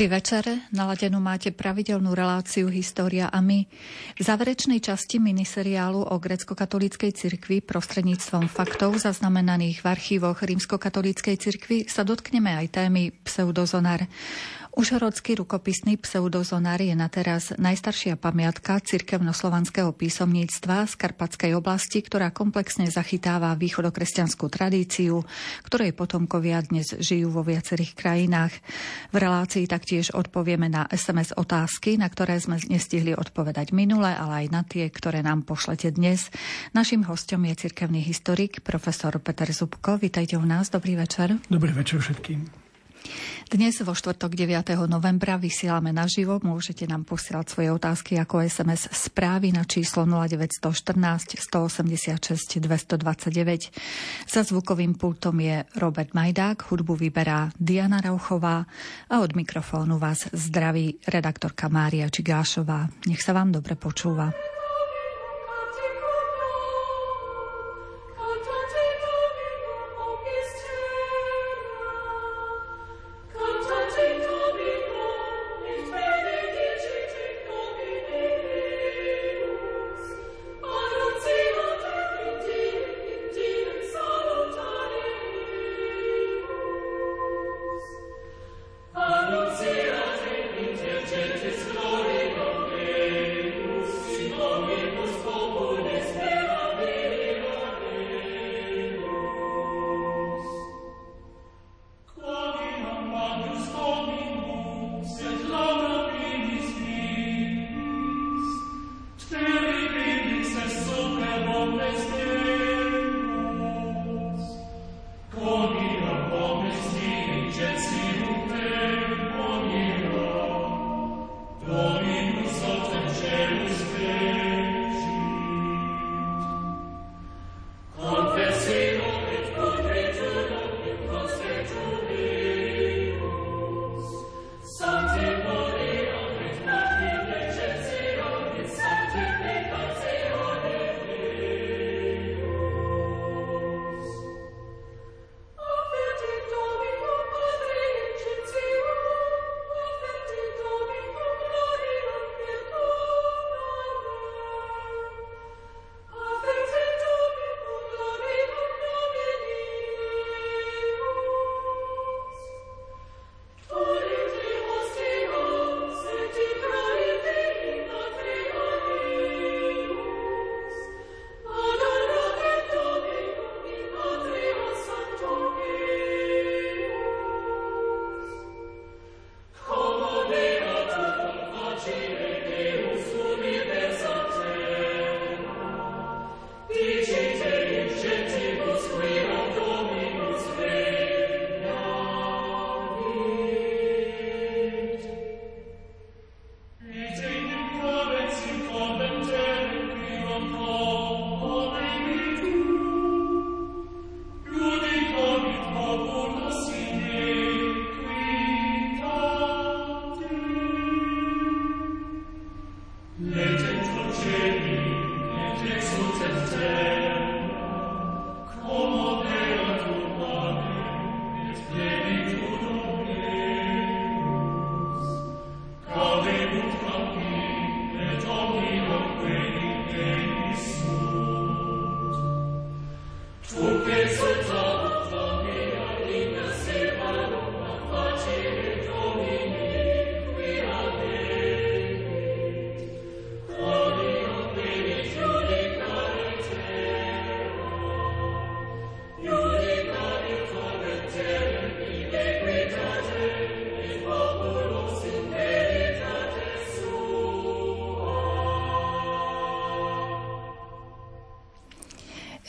Dobrý večer, naladenú máte pravidelnú reláciu História a my. V záverečnej časti miniseriálu o grecko-katolíckej cirkvi prostredníctvom faktov zaznamenaných v archívoch rímsko-katolíckej cirkvi sa dotkneme aj témy pseudozonar. Užhorodský rukopisný pseudozonár je na teraz najstaršia pamiatka cirkevnoslovanského písomníctva z Karpatskej oblasti, ktorá komplexne zachytáva východokresťanskú tradíciu, ktorej potomkovia dnes žijú vo viacerých krajinách. V relácii taktiež odpovieme na SMS otázky, na ktoré sme nestihli odpovedať minule, ale aj na tie, ktoré nám pošlete dnes. Našim hostom je cirkevný historik profesor Peter Zubko. Vítajte u nás, dobrý večer. Dobrý večer všetkým. Dnes vo štvrtok 9. novembra vysielame naživo. Môžete nám posielať svoje otázky ako SMS správy na číslo 0914 186 229. Za zvukovým pultom je Robert Majdák, hudbu vyberá Diana Rauchová a od mikrofónu vás zdraví redaktorka Mária Čigášová. Nech sa vám dobre počúva.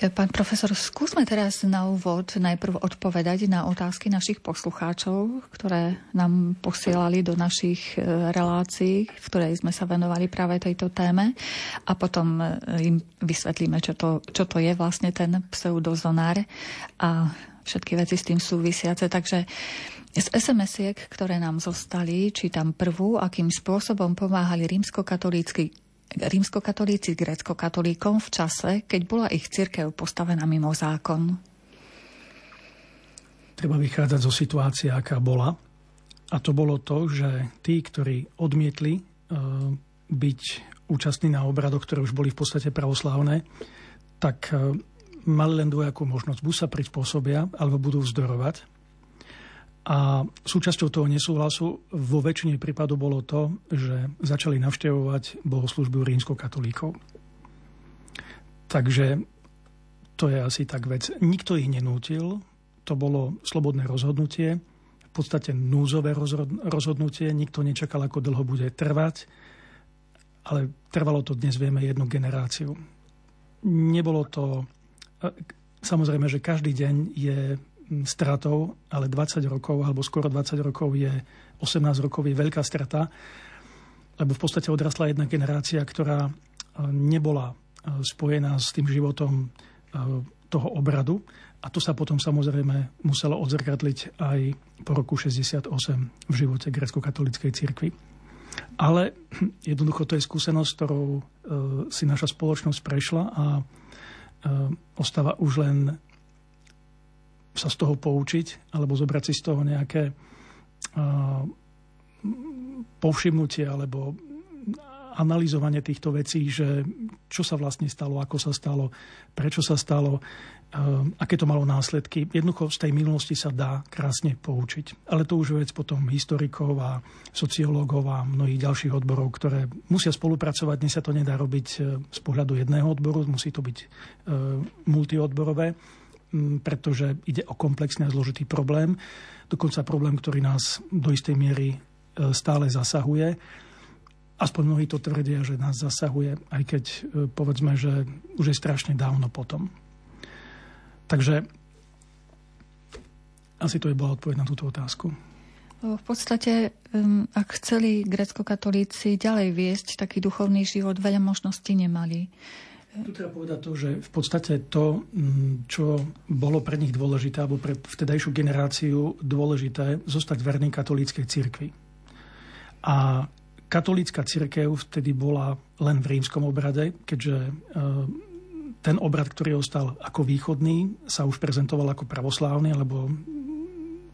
Pán profesor, skúsme teraz na úvod najprv odpovedať na otázky našich poslucháčov, ktoré nám posielali do našich e, relácií, v ktorej sme sa venovali práve tejto téme a potom e, im vysvetlíme, čo to, čo to je vlastne ten pseudozonár a všetky veci s tým súvisiace. Takže z SMS-iek, ktoré nám zostali, čítam prvú, akým spôsobom pomáhali rímskokatolícky rímskokatolíci grécko-katolíkom v čase, keď bola ich cirkev postavená mimo zákon? Treba vychádzať zo situácie, aká bola. A to bolo to, že tí, ktorí odmietli byť účastní na obradoch, ktoré už boli v podstate pravoslávne, tak mali len dvojakú možnosť. Buď sa prispôsobia, alebo budú vzdorovať. A súčasťou toho nesúhlasu vo väčšine prípadov bolo to, že začali navštevovať bohoslužby rímskokatolíkov. Takže to je asi tak vec. Nikto ich nenútil, to bolo slobodné rozhodnutie, v podstate núzové rozhodnutie, nikto nečakal, ako dlho bude trvať, ale trvalo to dnes, vieme, jednu generáciu. Nebolo to... Samozrejme, že každý deň je stratou, ale 20 rokov, alebo skoro 20 rokov je, 18 rokov je veľká strata, lebo v podstate odrastla jedna generácia, ktorá e, nebola e, spojená s tým životom e, toho obradu. A to sa potom samozrejme muselo odzrkadliť aj po roku 68 v živote grecko-katolíckej cirkvi. Ale jednoducho to je skúsenosť, ktorou si naša spoločnosť prešla a ostáva už len sa z toho poučiť, alebo zobrať si z toho nejaké uh, povšimnutie alebo analyzovanie týchto vecí, že čo sa vlastne stalo, ako sa stalo, prečo sa stalo, aké to malo následky. Jednoducho z tej minulosti sa dá krásne poučiť. Ale to už je vec potom historikov a sociológov a mnohých ďalších odborov, ktoré musia spolupracovať. Dnes sa to nedá robiť uh, z pohľadu jedného odboru, musí to byť uh, multiodborové pretože ide o komplexný a zložitý problém, dokonca problém, ktorý nás do istej miery e, stále zasahuje. Aspoň mnohí to tvrdia, že nás zasahuje, aj keď e, povedzme, že už je strašne dávno potom. Takže asi to je bola odpoveď na túto otázku. V podstate, ak chceli grecko-katolíci ďalej viesť taký duchovný život, veľa možností nemali. Tu treba povedať to, že v podstate to, mm, čo bolo pre nich dôležité, alebo pre vtedajšiu generáciu dôležité, zostať verný katolíckej cirkvi. A katolícka cirkev vtedy bola len v rímskom obrade, keďže e, ten obrad, ktorý ostal ako východný, sa už prezentoval ako pravoslávny, lebo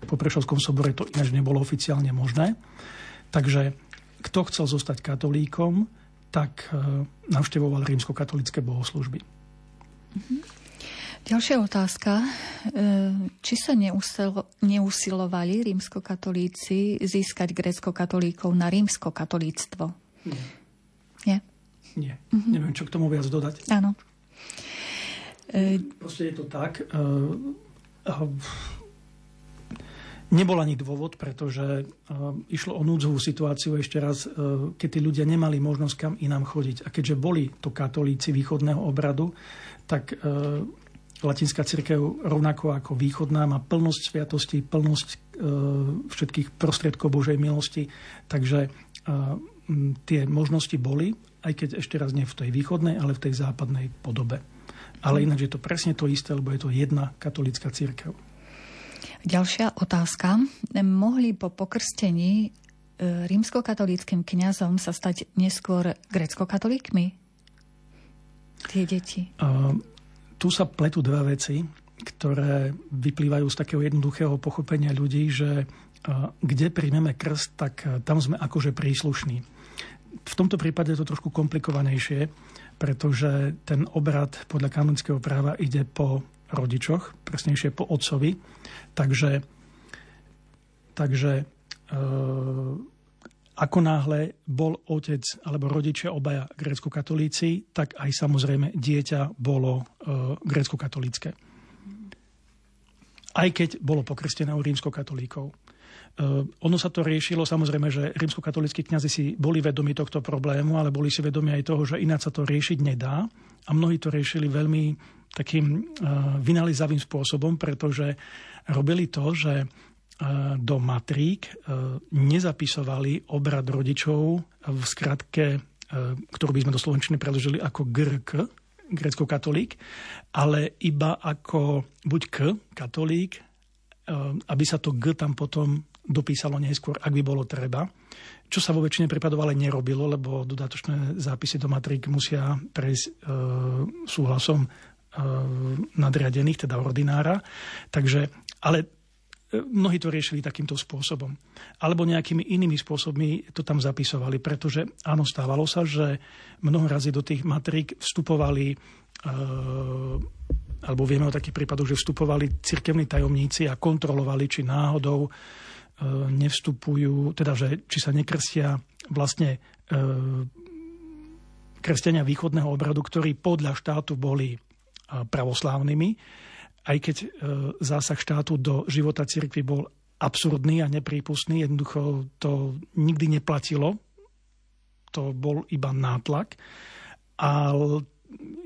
po Prešovskom sobore to ináč nebolo oficiálne možné. Takže kto chcel zostať katolíkom, tak e, navštevoval rímsko-katolické bohoslužby. Mhm. Ďalšia otázka. E, či sa neusilovali rímsko-katolíci získať grécko-katolíkov na rímsko-katolíctvo? Nie. Nie? Nie. Uh-huh. Neviem, čo k tomu viac dodať. Áno. Proste je to tak. E, Nebol ani dôvod, pretože uh, išlo o núdzovú situáciu ešte raz, uh, keď tí ľudia nemali možnosť kam inám chodiť. A keďže boli to katolíci východného obradu, tak uh, latinská církev rovnako ako východná má plnosť sviatostí, plnosť všetkých prostriedkov Božej milosti. Takže tie možnosti boli, aj keď ešte raz nie v tej východnej, ale v tej západnej podobe. Ale ináč je to presne to isté, lebo je to jedna katolická církev. Ďalšia otázka. Mohli po pokrstení e, rímskokatolíckým kňazom sa stať neskôr grecko-katolíkmi? Tie deti. Uh, tu sa pletú dve veci, ktoré vyplývajú z takého jednoduchého pochopenia ľudí, že uh, kde príjmeme krst, tak uh, tam sme akože príslušní. V tomto prípade je to trošku komplikovanejšie, pretože ten obrad podľa kanonického práva ide po rodičoch, presnejšie po otcovi. Takže, takže e, ako náhle bol otec alebo rodičia obaja grécko-katolíci, tak aj samozrejme dieťa bolo e, grécko-katolícke. Aj keď bolo pokrstené u rímsko-katolíkov. Uh, ono sa to riešilo, samozrejme, že rímsko-katolíckí kňazi si boli vedomi tohto problému, ale boli si vedomi aj toho, že ináč sa to riešiť nedá. A mnohí to riešili veľmi takým uh, vynalizavým spôsobom, pretože robili to, že uh, do matrík nezapisovali obrad rodičov v skratke, ktorú by sme do Slovenčiny preložili ako GRK, grecko-katolík, ale iba ako buď K, katolík, aby sa to G tam potom dopísalo neskôr, ak by bolo treba. Čo sa vo väčšine prípadov ale nerobilo, lebo dodatočné zápisy do matrík musia prejsť e, súhlasom e, nadriadených, teda ordinára. Takže, ale mnohí to riešili takýmto spôsobom. Alebo nejakými inými spôsobmi to tam zapisovali, pretože áno, stávalo sa, že mnoho razy do tých matrík vstupovali alebo vieme o takých prípadoch, že vstupovali cirkevní tajomníci a kontrolovali, či náhodou nevstupujú, teda, že či sa nekrstia vlastne kresťania východného obradu, ktorí podľa štátu boli pravoslávnymi, aj keď e, zásah štátu do života cirkvi bol absurdný a neprípustný, jednoducho to nikdy neplatilo, to bol iba nátlak. A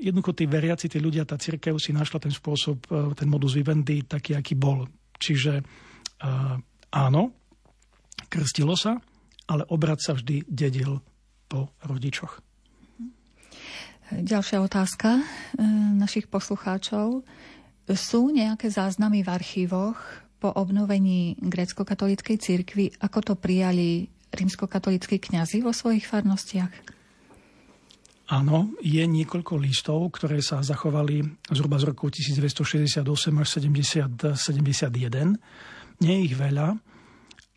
jednoducho tí veriaci, tí ľudia, tá církev si našla ten spôsob, e, ten modus vivendi taký, aký bol. Čiže e, áno, krstilo sa, ale obrad sa vždy dedil po rodičoch. Ďalšia otázka našich poslucháčov. Sú nejaké záznamy v archívoch po obnovení grecko-katolíckej cirkvi, ako to prijali rímsko-katolíckí kňazi vo svojich farnostiach? Áno, je niekoľko listov, ktoré sa zachovali zhruba z roku 1968 až 70, 71. Nie je ich veľa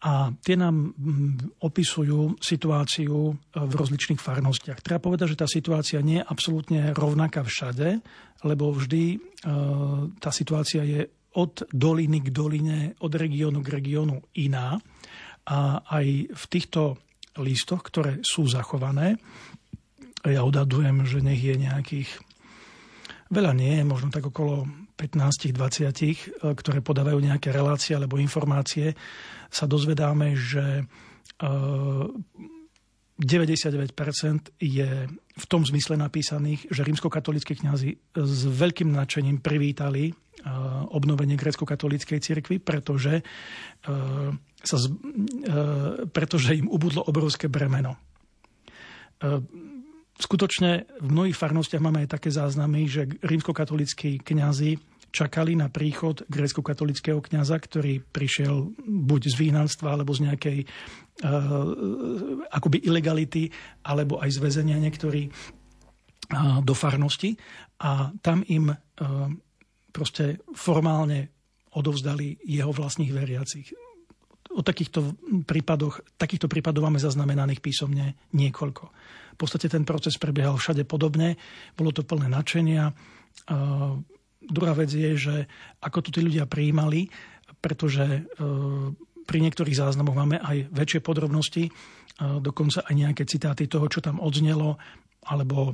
a tie nám mm, opisujú situáciu v rozličných farnostiach. Treba povedať, že tá situácia nie je absolútne rovnaká všade, lebo vždy e, tá situácia je od doliny k doline, od regiónu k regiónu iná. A aj v týchto listoch, ktoré sú zachované, ja odhadujem, že nech je nejakých, veľa nie, možno tak okolo 15-20, e, ktoré podávajú nejaké relácie alebo informácie, sa dozvedáme, že 99% je v tom zmysle napísaných, že rímskokatolíckí kňazi s veľkým nadšením privítali obnovenie grécko-katolíckej cirkvi, pretože, sa, pretože im ubudlo obrovské bremeno. Skutočne v mnohých farnostiach máme aj také záznamy, že rímskokatolíckí kňazi čakali na príchod grécko-katolického kňaza, ktorý prišiel buď z výhnanstva, alebo z nejakej uh, akoby ilegality, alebo aj z väzenia niektorí uh, do farnosti. A tam im uh, proste formálne odovzdali jeho vlastných veriacich. O takýchto prípadoch, takýchto prípadov máme zaznamenaných písomne niekoľko. V podstate ten proces prebiehal všade podobne, bolo to plné nadšenia, Druhá vec je, že ako to tí ľudia prijímali, pretože e, pri niektorých záznamoch máme aj väčšie podrobnosti, e, dokonca aj nejaké citáty toho, čo tam odznelo, alebo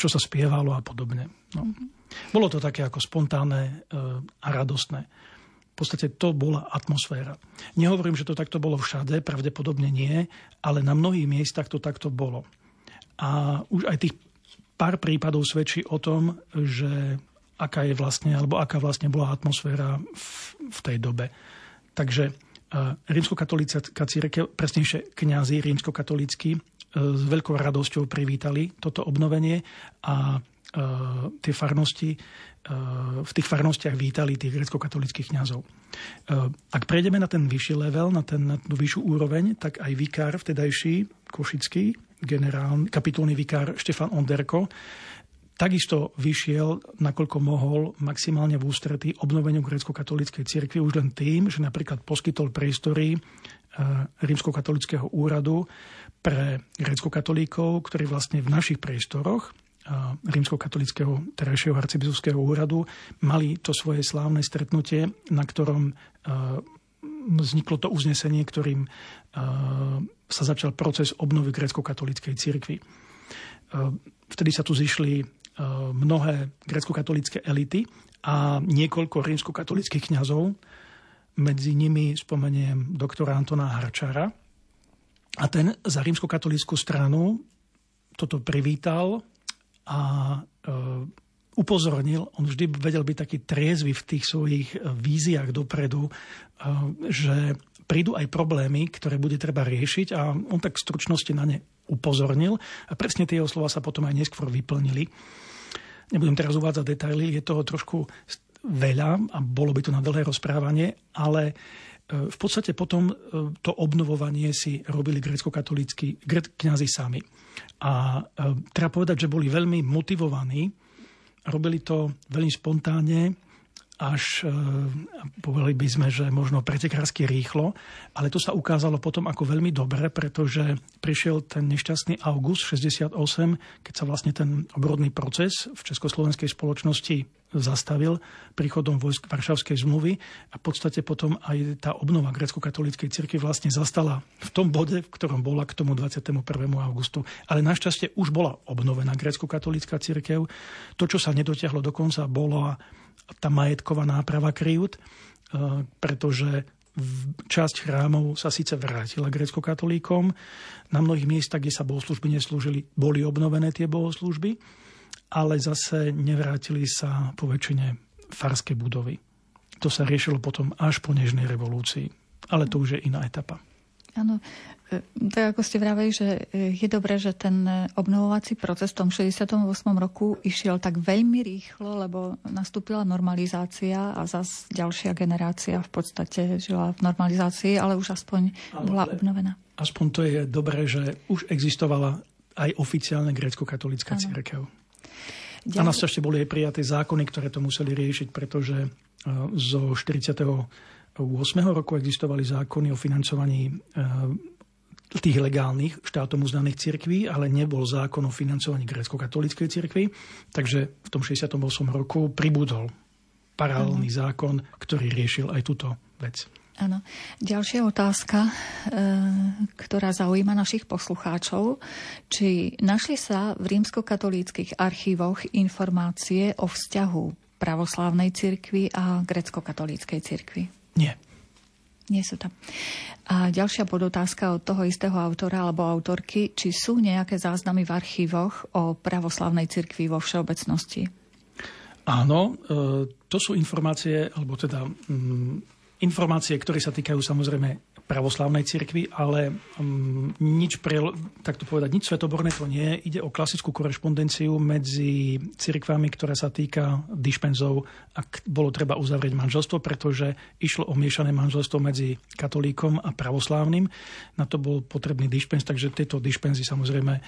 čo sa spievalo a podobne. No. Mm-hmm. Bolo to také ako spontánne a radostné. V podstate to bola atmosféra. Nehovorím, že to takto bolo všade, pravdepodobne nie, ale na mnohých miestach to takto bolo. A už aj tých pár prípadov svedčí o tom, že aká je vlastne, alebo aká vlastne bola atmosféra v, v tej dobe. Takže uh, rímskokatolícka církev, presnejšie kňazi rímskokatolícky, uh, s veľkou radosťou privítali toto obnovenie a tie farnosti, uh, v tých farnostiach vítali tých grecko-katolických kňazov. Uh, ak prejdeme na ten vyšší level, na, ten, na tú vyššiu úroveň, tak aj vikár vtedajší, košický, generál, kapitulný vikár Štefan Onderko, takisto vyšiel, nakoľko mohol, maximálne v ústretí obnoveniu grécko-katolíckej cirkvi už len tým, že napríklad poskytol priestory eh, rímsko-katolického úradu pre grécko-katolíkov, ktorí vlastne v našich priestoroch eh, rímsko-katolického terajšieho arcibiskupského úradu mali to svoje slávne stretnutie, na ktorom eh, vzniklo to uznesenie, ktorým sa začal proces obnovy grécko-katolíckej cirkvi. Vtedy sa tu zišli mnohé grecko-katolické elity a niekoľko rímsko-katolických kňazov. Medzi nimi spomeniem doktora Antona Harčara. A ten za rímsko-katolickú stranu toto privítal a e, upozornil, on vždy vedel byť taký triezvy v tých svojich e, víziách dopredu, e, že prídu aj problémy, ktoré bude treba riešiť a on tak v stručnosti na ne upozornil a presne tie jeho slova sa potom aj neskôr vyplnili. Nebudem teraz uvádzať detaily, je toho trošku veľa a bolo by to na dlhé rozprávanie, ale v podstate potom e, to obnovovanie si robili grecko-katolícky kňazi sami. A e, treba povedať, že boli veľmi motivovaní, robili to veľmi spontánne až e, povedali by sme, že možno pretekársky rýchlo, ale to sa ukázalo potom ako veľmi dobre, pretože prišiel ten nešťastný august 68, keď sa vlastne ten obrodný proces v československej spoločnosti zastavil príchodom vojsk Varšavskej zmluvy a v podstate potom aj tá obnova grecko-katolíckej cirkvi vlastne zastala v tom bode, v ktorom bola k tomu 21. augustu. Ale našťastie už bola obnovená grecko-katolícka cirkev. To, čo sa nedotiahlo dokonca, bola tá majetková náprava kryjút, e, pretože časť chrámov sa síce vrátila grecko-katolíkom, na mnohých miestach, kde sa bohoslužby neslúžili, boli obnovené tie bohoslužby, ale zase nevrátili sa po väčšine farské budovy. To sa riešilo potom až po Nežnej revolúcii. Ale to už je iná etapa. Áno, tak ako ste vraveli, že e, je dobré, že ten e, obnovovací proces v tom 68. roku išiel tak veľmi rýchlo, lebo nastúpila normalizácia a zas ďalšia generácia v podstate žila v normalizácii, ale už aspoň bola obnovená. Aspoň to je dobré, že už existovala aj oficiálne grécko-katolická církev. Ďalej. A našťastie boli aj prijaté zákony, ktoré to museli riešiť, pretože zo 40 roku existovali zákony o financovaní tých legálnych štátom uznaných cirkví, ale nebol zákon o financovaní grécko-katolíckej cirkvi, takže v tom 68. roku pribudol paralelný ano. zákon, ktorý riešil aj túto vec. Áno. Ďalšia otázka, e, ktorá zaujíma našich poslucháčov. Či našli sa v rímskokatolíckých archívoch informácie o vzťahu pravoslávnej cirkvi a grecko-katolíckej cirkvi? Nie. Nie sú tam. A ďalšia podotázka od toho istého autora alebo autorky, či sú nejaké záznamy v archívoch o pravoslavnej cirkvi vo všeobecnosti? Áno, e, to sú informácie, alebo teda mm, informácie, ktoré sa týkajú samozrejme pravoslavnej cirkvi, ale um, nič, pre, tak to povedať, nič svetoborné to nie. Ide o klasickú korešpondenciu medzi cirkvami, ktorá sa týka dispenzov, ak bolo treba uzavrieť manželstvo, pretože išlo o miešané manželstvo medzi katolíkom a pravoslávnym. Na to bol potrebný dispens, takže tieto dispenzy samozrejme uh,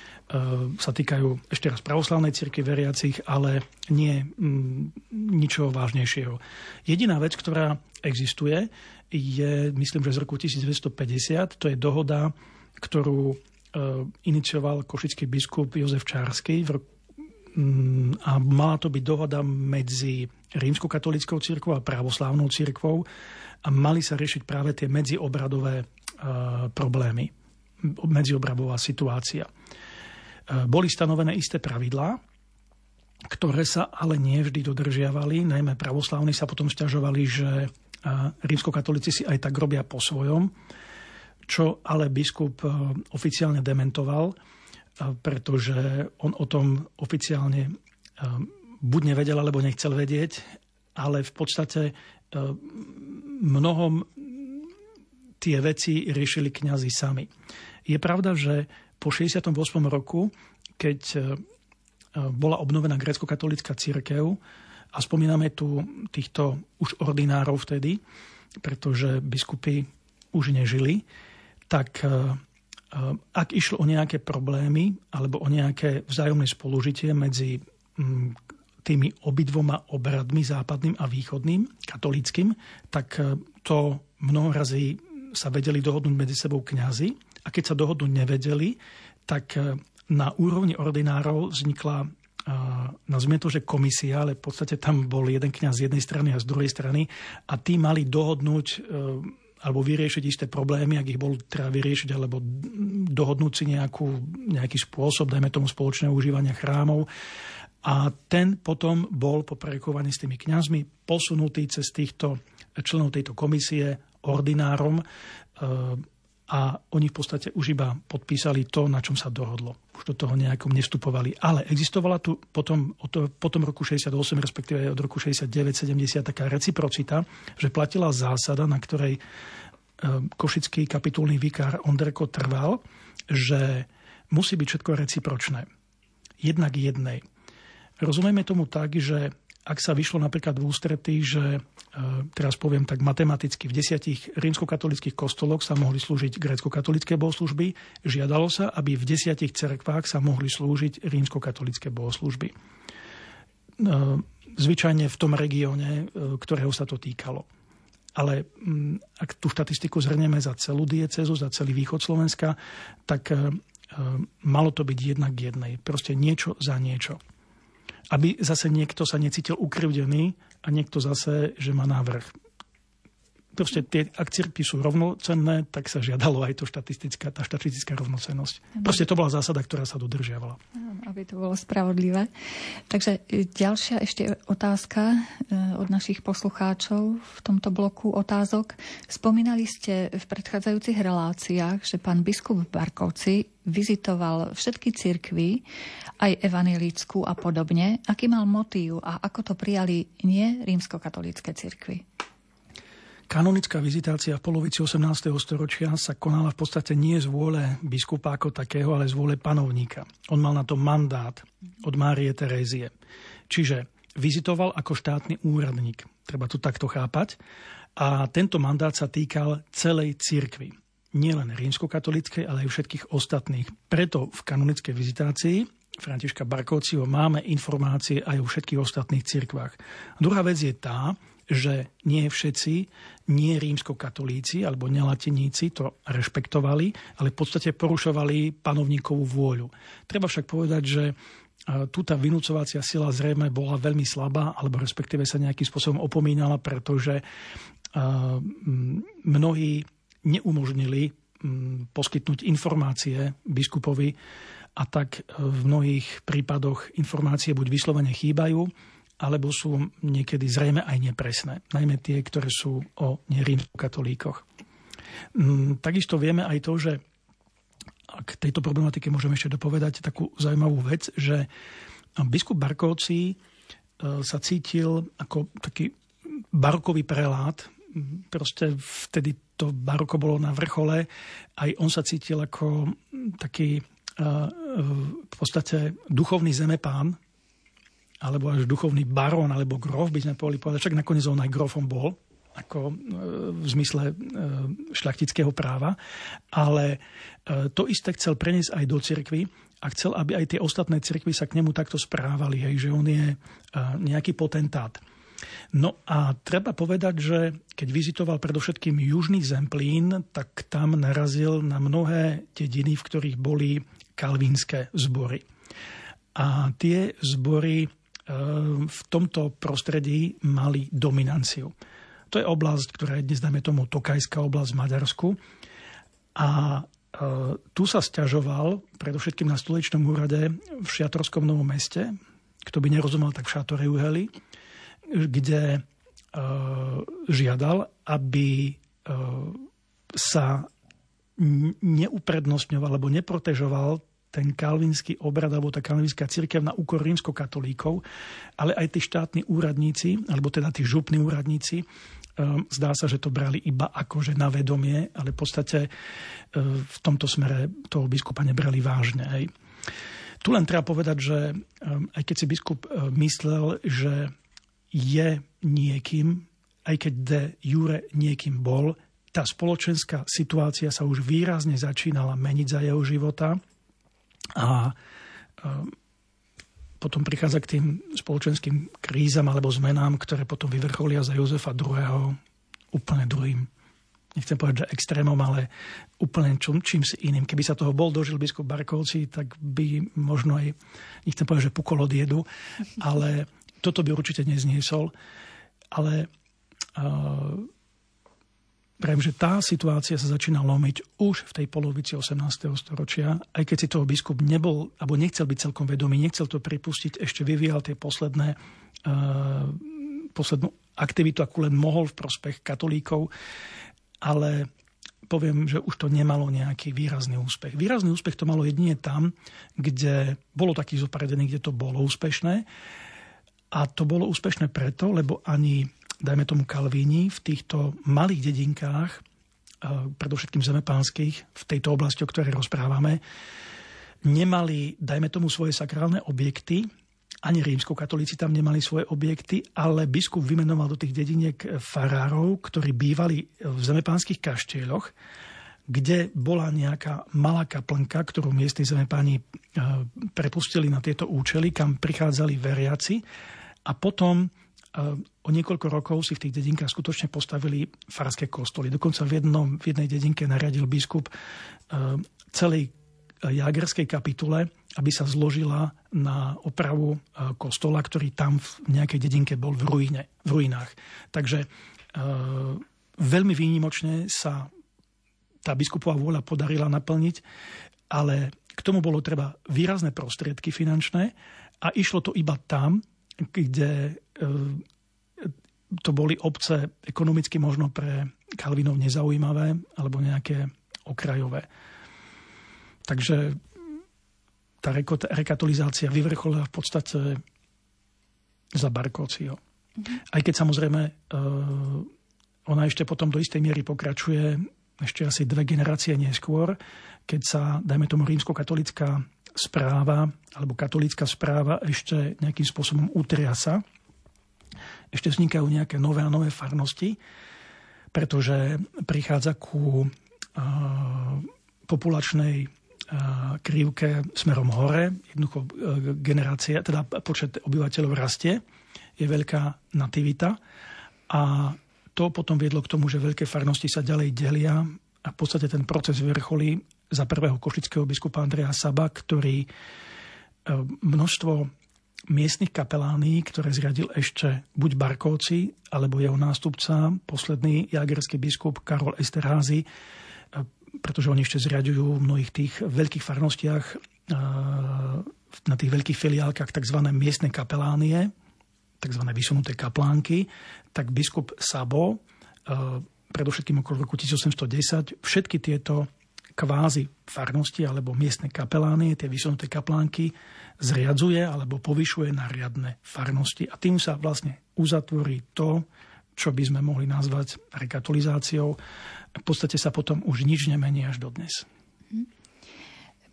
sa týkajú ešte raz pravoslavnej cirkvi veriacich, ale nie um, ničoho vážnejšieho. Jediná vec, ktorá existuje, je, myslím, že z roku 1950. To je dohoda, ktorú e, inicioval košický biskup Jozef Čársky v roku, mm, a mala to byť dohoda medzi rímskokatolickou církvou a pravoslávnou církvou a mali sa riešiť práve tie medziobradové uh, problémy, medziobradová situácia. Uh, boli stanovené isté pravidlá, ktoré sa ale nie vždy dodržiavali. Najmä pravoslávni sa potom stiažovali, že a rímskokatolíci si aj tak robia po svojom, čo ale biskup e, oficiálne dementoval, e, pretože on o tom oficiálne e, buď nevedel, alebo nechcel vedieť, ale v podstate mnohom tie veci riešili kňazi sami. Je pravda, že po 68. roku, keď bola obnovená grecko-katolická církev, a spomíname tu týchto už ordinárov vtedy, pretože biskupy už nežili, tak e, e, ak išlo o nejaké problémy alebo o nejaké vzájomné spolužitie medzi tými obidvoma obradmi, západným a východným, katolickým, tak e, to mnoho razy sa vedeli dohodnúť medzi sebou kňazi. A keď sa dohodnúť nevedeli, tak na úrovni ordinárov vznikla nazvime to, že komisia, ale v podstate tam bol jeden kňaz z jednej strany a z druhej strany a tí mali dohodnúť e, alebo vyriešiť isté problémy, ak ich bol treba vyriešiť, alebo dohodnúť si nejakú, nejaký spôsob, dajme tomu spoločného užívania chrámov. A ten potom bol po prerekovaní s tými kňazmi posunutý cez týchto členov tejto komisie ordinárom e, a oni v podstate už iba podpísali to, na čom sa dohodlo. Už do toho nejakom nestupovali. Ale existovala tu potom, po tom roku 68, respektíve od roku 69-70 taká reciprocita, že platila zásada, na ktorej e, košický kapitulný vikár Ondreko trval, že musí byť všetko recipročné. Jednak jednej. Rozumieme tomu tak, že ak sa vyšlo napríklad v ústretí, že e, teraz poviem tak matematicky, v desiatich rímskokatolických kostoloch sa mohli slúžiť grécko-katolické bohoslužby, žiadalo sa, aby v desiatich cerkvách sa mohli slúžiť rímskokatolické bohoslužby. E, zvyčajne v tom regióne, ktorého sa to týkalo. Ale ak tú štatistiku zhrnieme za celú diecezu, za celý východ Slovenska, tak malo to byť jednak jednej. Proste niečo za niečo. Aby zase niekto sa necítil ukrivdený a niekto zase, že má návrh proste tie, ak cirkvi sú rovnocenné, tak sa žiadalo aj to štatistická, tá štatistická rovnocennosť. Proste to bola zásada, ktorá sa dodržiavala. Aby to bolo spravodlivé. Takže e, ďalšia ešte otázka e, od našich poslucháčov v tomto bloku otázok. Spomínali ste v predchádzajúcich reláciách, že pán biskup Barkovci vizitoval všetky cirkvy, aj evanelickú a podobne. Aký mal motív a ako to prijali nie rímskokatolícke cirkvy? Kanonická vizitácia v polovici 18. storočia sa konala v podstate nie z vôle biskupa ako takého, ale z vôle panovníka. On mal na to mandát od Márie Terézie. Čiže vizitoval ako štátny úradník. Treba to takto chápať. A tento mandát sa týkal celej cirkvi. Nielen rímskokatolíckej, ale aj všetkých ostatných. Preto v kanonickej vizitácii Františka Barkovciho máme informácie aj o všetkých ostatných cirkvách. Druhá vec je tá, že nie všetci, nie rímskokatolíci alebo nelatiníci to rešpektovali, ale v podstate porušovali panovníkovú vôľu. Treba však povedať, že tu tá vynúcovacia sila zrejme bola veľmi slabá, alebo respektíve sa nejakým spôsobom opomínala, pretože mnohí neumožnili poskytnúť informácie biskupovi a tak v mnohých prípadoch informácie buď vyslovene chýbajú, alebo sú niekedy zrejme aj nepresné, najmä tie, ktoré sú o nerímskokatolíkoch. Mm, takisto vieme aj to, že k tejto problematike môžeme ešte dopovedať takú zaujímavú vec, že biskup Barkovci e, sa cítil ako taký barokový prelát. Proste vtedy to baroko bolo na vrchole. Aj on sa cítil ako taký e, v podstate duchovný zemepán, alebo až duchovný barón alebo grof, by sme mohli povedať, však nakoniec on aj grofom bol, ako e, v zmysle e, šľachtického práva, ale e, to isté chcel preniesť aj do cirkvy a chcel, aby aj tie ostatné cirkvy sa k nemu takto správali, hej, že on je nejaký potentát. No a treba povedať, že keď vizitoval predovšetkým južný Zemplín, tak tam narazil na mnohé dediny, v ktorých boli kalvínske zbory. A tie zbory v tomto prostredí mali dominanciu. To je oblasť, ktorá je dnes, dajme tomu, Tokajská oblasť v Maďarsku. A e, tu sa stiažoval, predovšetkým na stolečnom úrade v Šiatorskom novom meste, kto by nerozumel, tak v Šátore Uheli, kde e, žiadal, aby e, sa neuprednostňoval alebo neprotežoval ten kalvinský obrad alebo tá kalvinská církev na úkor rímskokatolíkov, ale aj tí štátni úradníci, alebo teda tí župní úradníci, um, zdá sa, že to brali iba akože na vedomie, ale v podstate uh, v tomto smere toho biskupa nebrali vážne. Hej. Tu len treba povedať, že um, aj keď si biskup uh, myslel, že je niekým, aj keď de jure niekým bol, tá spoločenská situácia sa už výrazne začínala meniť za jeho života a potom prichádza k tým spoločenským krízam alebo zmenám, ktoré potom vyvrcholia za Jozefa II. úplne druhým nechcem povedať, že extrémom, ale úplne čím, čím si iným. Keby sa toho bol dožil biskup Barkovci, tak by možno aj, nechcem povedať, že pukol od jedu, ale toto by určite nezniesol. Ale uh, Prajem, že tá situácia sa začína lomiť už v tej polovici 18. storočia, aj keď si toho biskup nebol, alebo nechcel byť celkom vedomý, nechcel to pripustiť, ešte vyvíjal tie posledné, uh, poslednú aktivitu, akú len mohol v prospech katolíkov, ale poviem, že už to nemalo nejaký výrazný úspech. Výrazný úspech to malo jedine tam, kde bolo takých zoparedený, kde to bolo úspešné. A to bolo úspešné preto, lebo ani dajme tomu Kalvíni, v týchto malých dedinkách, predovšetkým zemepánskych, v tejto oblasti, o ktorej rozprávame, nemali, dajme tomu, svoje sakrálne objekty, ani rímsko-katolíci tam nemali svoje objekty, ale biskup vymenoval do tých dediniek farárov, ktorí bývali v zemepánskych kaštieľoch, kde bola nejaká malá kaplnka, ktorú miestni zemepáni prepustili na tieto účely, kam prichádzali veriaci A potom o niekoľko rokov si v tých dedinkách skutočne postavili farské kostoly. Dokonca v, jednom, v jednej dedinke naradil biskup celej jagerskej kapitule, aby sa zložila na opravu kostola, ktorý tam v nejakej dedinke bol v, ruine, v ruinách. Takže veľmi výnimočne sa tá biskupová vôľa podarila naplniť, ale k tomu bolo treba výrazné prostriedky finančné a išlo to iba tam, kde e, to boli obce ekonomicky možno pre Kalvinov nezaujímavé alebo nejaké okrajové. Takže tá rekatolizácia vyvrcholila v podstate za Barkócio. Mm-hmm. Aj keď samozrejme e, ona ešte potom do istej miery pokračuje ešte asi dve generácie neskôr, keď sa, dajme tomu, rímsko-katolická správa alebo katolická správa ešte nejakým spôsobom utriasa. Ešte vznikajú nejaké nové a nové farnosti, pretože prichádza ku populačnej krivke smerom hore. Jednoducho uh, generácia, teda počet obyvateľov rastie, je veľká nativita a to potom viedlo k tomu, že veľké farnosti sa ďalej delia a v podstate ten proces vrcholí za prvého košického biskupa Andreja Saba, ktorý e, množstvo miestnych kapelání, ktoré zriadil ešte buď Barkovci, alebo jeho nástupca, posledný jagerský biskup Karol Esterházy, e, pretože oni ešte zriadujú v mnohých tých veľkých farnostiach e, na tých veľkých filiálkach tzv. miestne kapelánie, tzv. vysunuté kaplánky, tak biskup Sabo, predovšetkým okolo roku 1810, všetky tieto kvázi farnosti alebo miestne kapelány, tie vysunuté kaplánky, zriadzuje alebo povyšuje na riadne farnosti. A tým sa vlastne uzatvorí to, čo by sme mohli nazvať rekatolizáciou. V podstate sa potom už nič nemení až dodnes.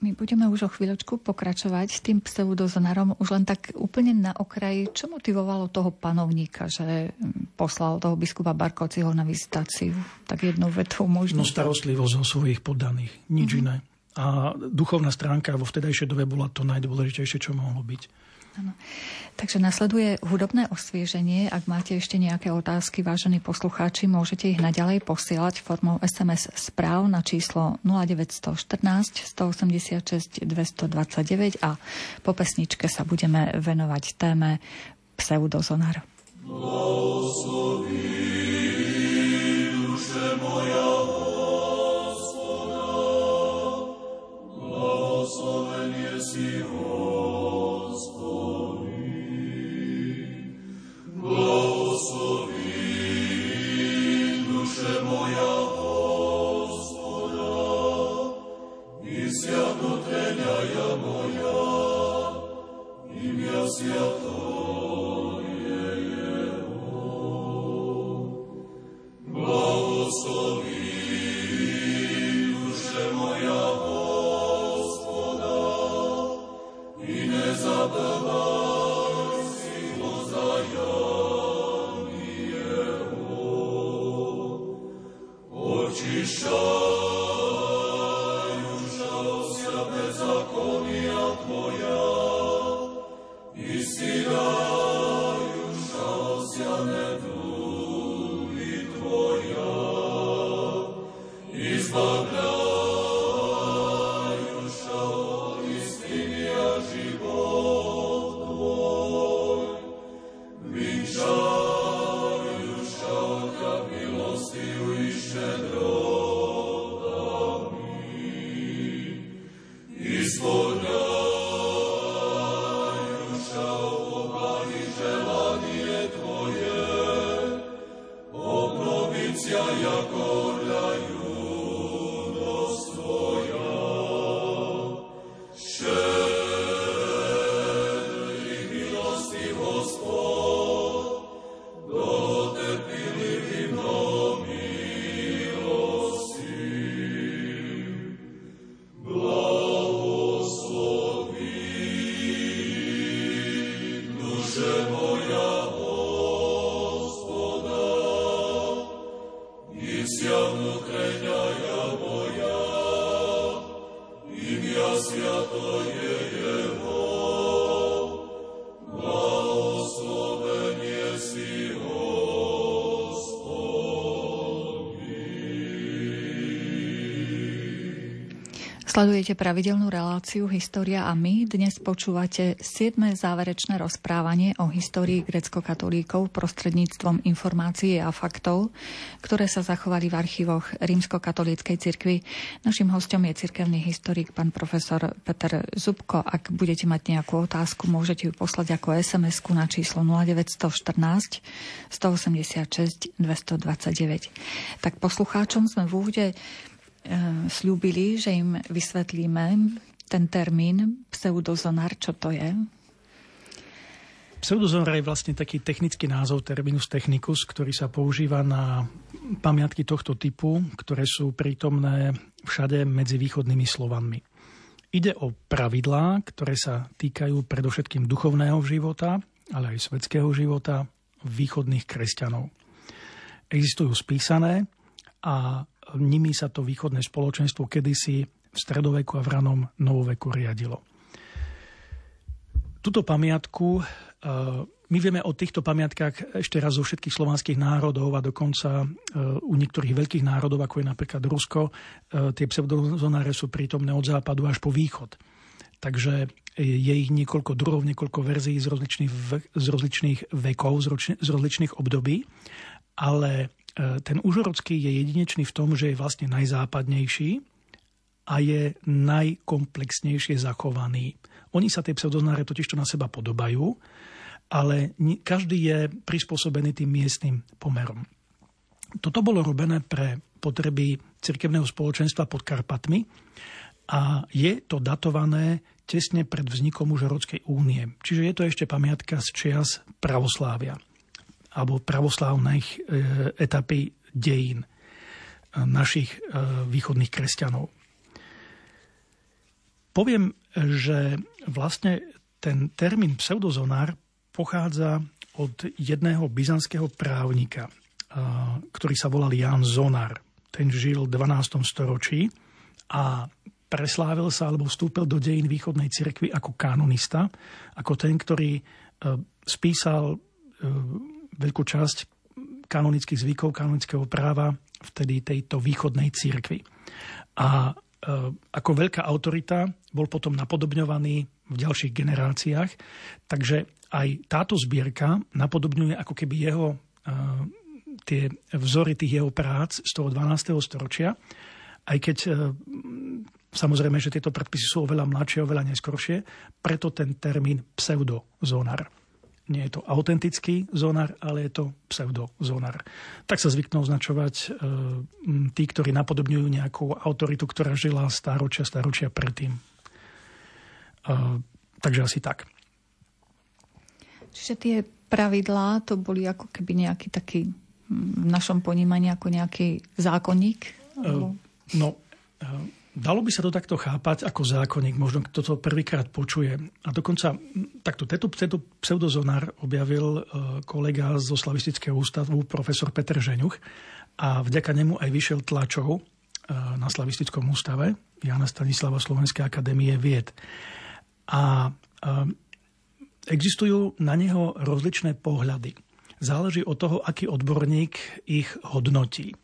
My budeme už o chvíľočku pokračovať s tým pseudozonarom, už len tak úplne na okraji. Čo motivovalo toho panovníka, že mm, poslal toho biskupa Barkociho na vizitáciu? Tak jednou vetou možno. No starostlivosť o svojich poddaných, nič mm-hmm. iné. A duchovná stránka vo vtedajšej dobe bola to najdôležitejšie, čo mohlo byť. Ano. Takže nasleduje hudobné osvieženie. Ak máte ešte nejaké otázky, vážení poslucháči, môžete ich naďalej posielať formou SMS správ na číslo 0914 186 229 a po pesničke sa budeme venovať téme pseudozonar. Blahosloví Sledujete pravidelnú reláciu História a my. Dnes počúvate 7. záverečné rozprávanie o histórii grecko-katolíkov prostredníctvom informácií a faktov, ktoré sa zachovali v archívoch Rímsko-katolíckej cirkvi. Našim hostom je cirkevný historik pán profesor Peter Zubko. Ak budete mať nejakú otázku, môžete ju poslať ako sms na číslo 0914 186 229. Tak poslucháčom sme v úvode slúbili, že im vysvetlíme ten termín pseudozonar, čo to je. Pseudozonar je vlastne taký technický názov terminus technicus, ktorý sa používa na pamiatky tohto typu, ktoré sú prítomné všade medzi východnými Slovanmi. Ide o pravidlá, ktoré sa týkajú predovšetkým duchovného života, ale aj svetského života východných kresťanov. Existujú spísané a nimi sa to východné spoločenstvo kedysi v stredoveku a v ranom novoveku riadilo. Tuto pamiatku, e, my vieme o týchto pamiatkách ešte raz zo všetkých slovanských národov a dokonca e, u niektorých veľkých národov, ako je napríklad Rusko, e, tie pseudozonáre sú prítomné od západu až po východ. Takže je ich niekoľko druhov, niekoľko verzií z rozličných, z rozličných vekov, z rozličných období, ale ten užorodský je jedinečný v tom, že je vlastne najzápadnejší a je najkomplexnejšie zachovaný. Oni sa tie pseudoznáre totiž to na seba podobajú, ale každý je prispôsobený tým miestnym pomerom. Toto bolo robené pre potreby cirkevného spoločenstva pod Karpatmi a je to datované tesne pred vznikom Užorodskej únie. Čiže je to ešte pamiatka z čias pravoslávia alebo pravoslávnej e, etapy dejín e, našich e, východných kresťanov. Poviem, že vlastne ten termín pseudozonár pochádza od jedného byzantského právnika, ktorý sa volal Jan Zonar. Ten žil v 12. storočí a preslávil sa alebo vstúpil do dejín východnej cirkvi ako kanonista, ako ten, ktorý spísal veľkú časť kanonických zvykov, kanonického práva vtedy tejto východnej církvy. A e, ako veľká autorita bol potom napodobňovaný v ďalších generáciách, takže aj táto zbierka napodobňuje ako keby jeho e, tie vzory tých jeho prác z toho 12. storočia, aj keď e, samozrejme, že tieto predpisy sú oveľa mladšie, oveľa neskoršie, preto ten termín pseudozónar nie je to autentický zónar, ale je to pseudozónar. Tak sa zvyknú označovať e, tí, ktorí napodobňujú nejakú autoritu, ktorá žila stáročia, stáročia predtým. E, takže asi tak. Čiže tie pravidlá to boli ako keby nejaký taký v našom ponímaní ako nejaký zákonník? E, no, e, Dalo by sa to takto chápať ako zákonník, možno kto to prvýkrát počuje. A dokonca takto tento pseudozonár objavil e, kolega zo Slavistického ústavu, profesor Peter Žeňuch, a vďaka nemu aj vyšiel tlačov e, na Slavistickom ústave Jana Stanislava Slovenskej akadémie vied. A e, existujú na neho rozličné pohľady. Záleží od toho, aký odborník ich hodnotí.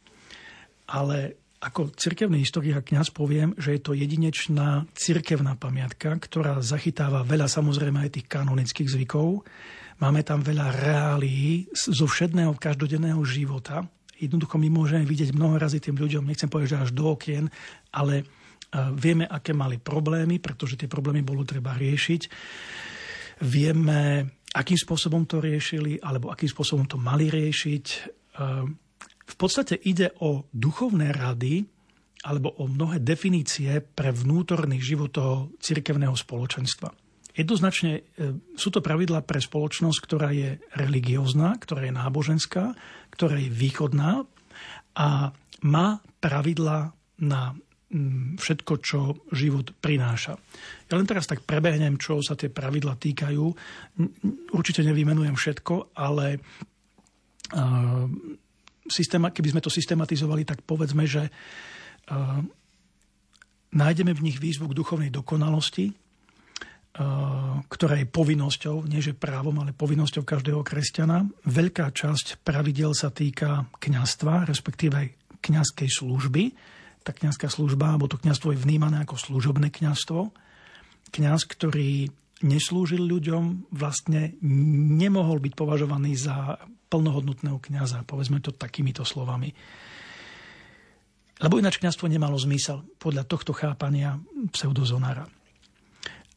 Ale ako cirkevný historik a kňaz poviem, že je to jedinečná cirkevná pamiatka, ktorá zachytáva veľa samozrejme aj tých kanonických zvykov. Máme tam veľa reálií zo všedného každodenného života. Jednoducho my môžeme vidieť mnoho razy tým ľuďom, nechcem povedať, že až do okien, ale vieme, aké mali problémy, pretože tie problémy bolo treba riešiť. Vieme, akým spôsobom to riešili, alebo akým spôsobom to mali riešiť v podstate ide o duchovné rady alebo o mnohé definície pre vnútorný život toho cirkevného spoločenstva. Jednoznačne e, sú to pravidla pre spoločnosť, ktorá je religiózna, ktorá je náboženská, ktorá je východná a má pravidla na všetko, čo život prináša. Ja len teraz tak prebehnem, čo sa tie pravidla týkajú. Určite nevymenujem všetko, ale systéma, keby sme to systematizovali, tak povedzme, že uh, nájdeme v nich výzvu k duchovnej dokonalosti, uh, ktorá je povinnosťou, nie že právom, ale povinnosťou každého kresťana. Veľká časť pravidel sa týka kňastva, respektíve kňazskej služby. tá kňazská služba, alebo to kňazstvo je vnímané ako služobné kňazstvo. Kňaz, ktorý neslúžil ľuďom, vlastne nemohol byť považovaný za plnohodnotného kňaza, povedzme to takýmito slovami. Lebo ináč kňazstvo nemalo zmysel podľa tohto chápania pseudozonára.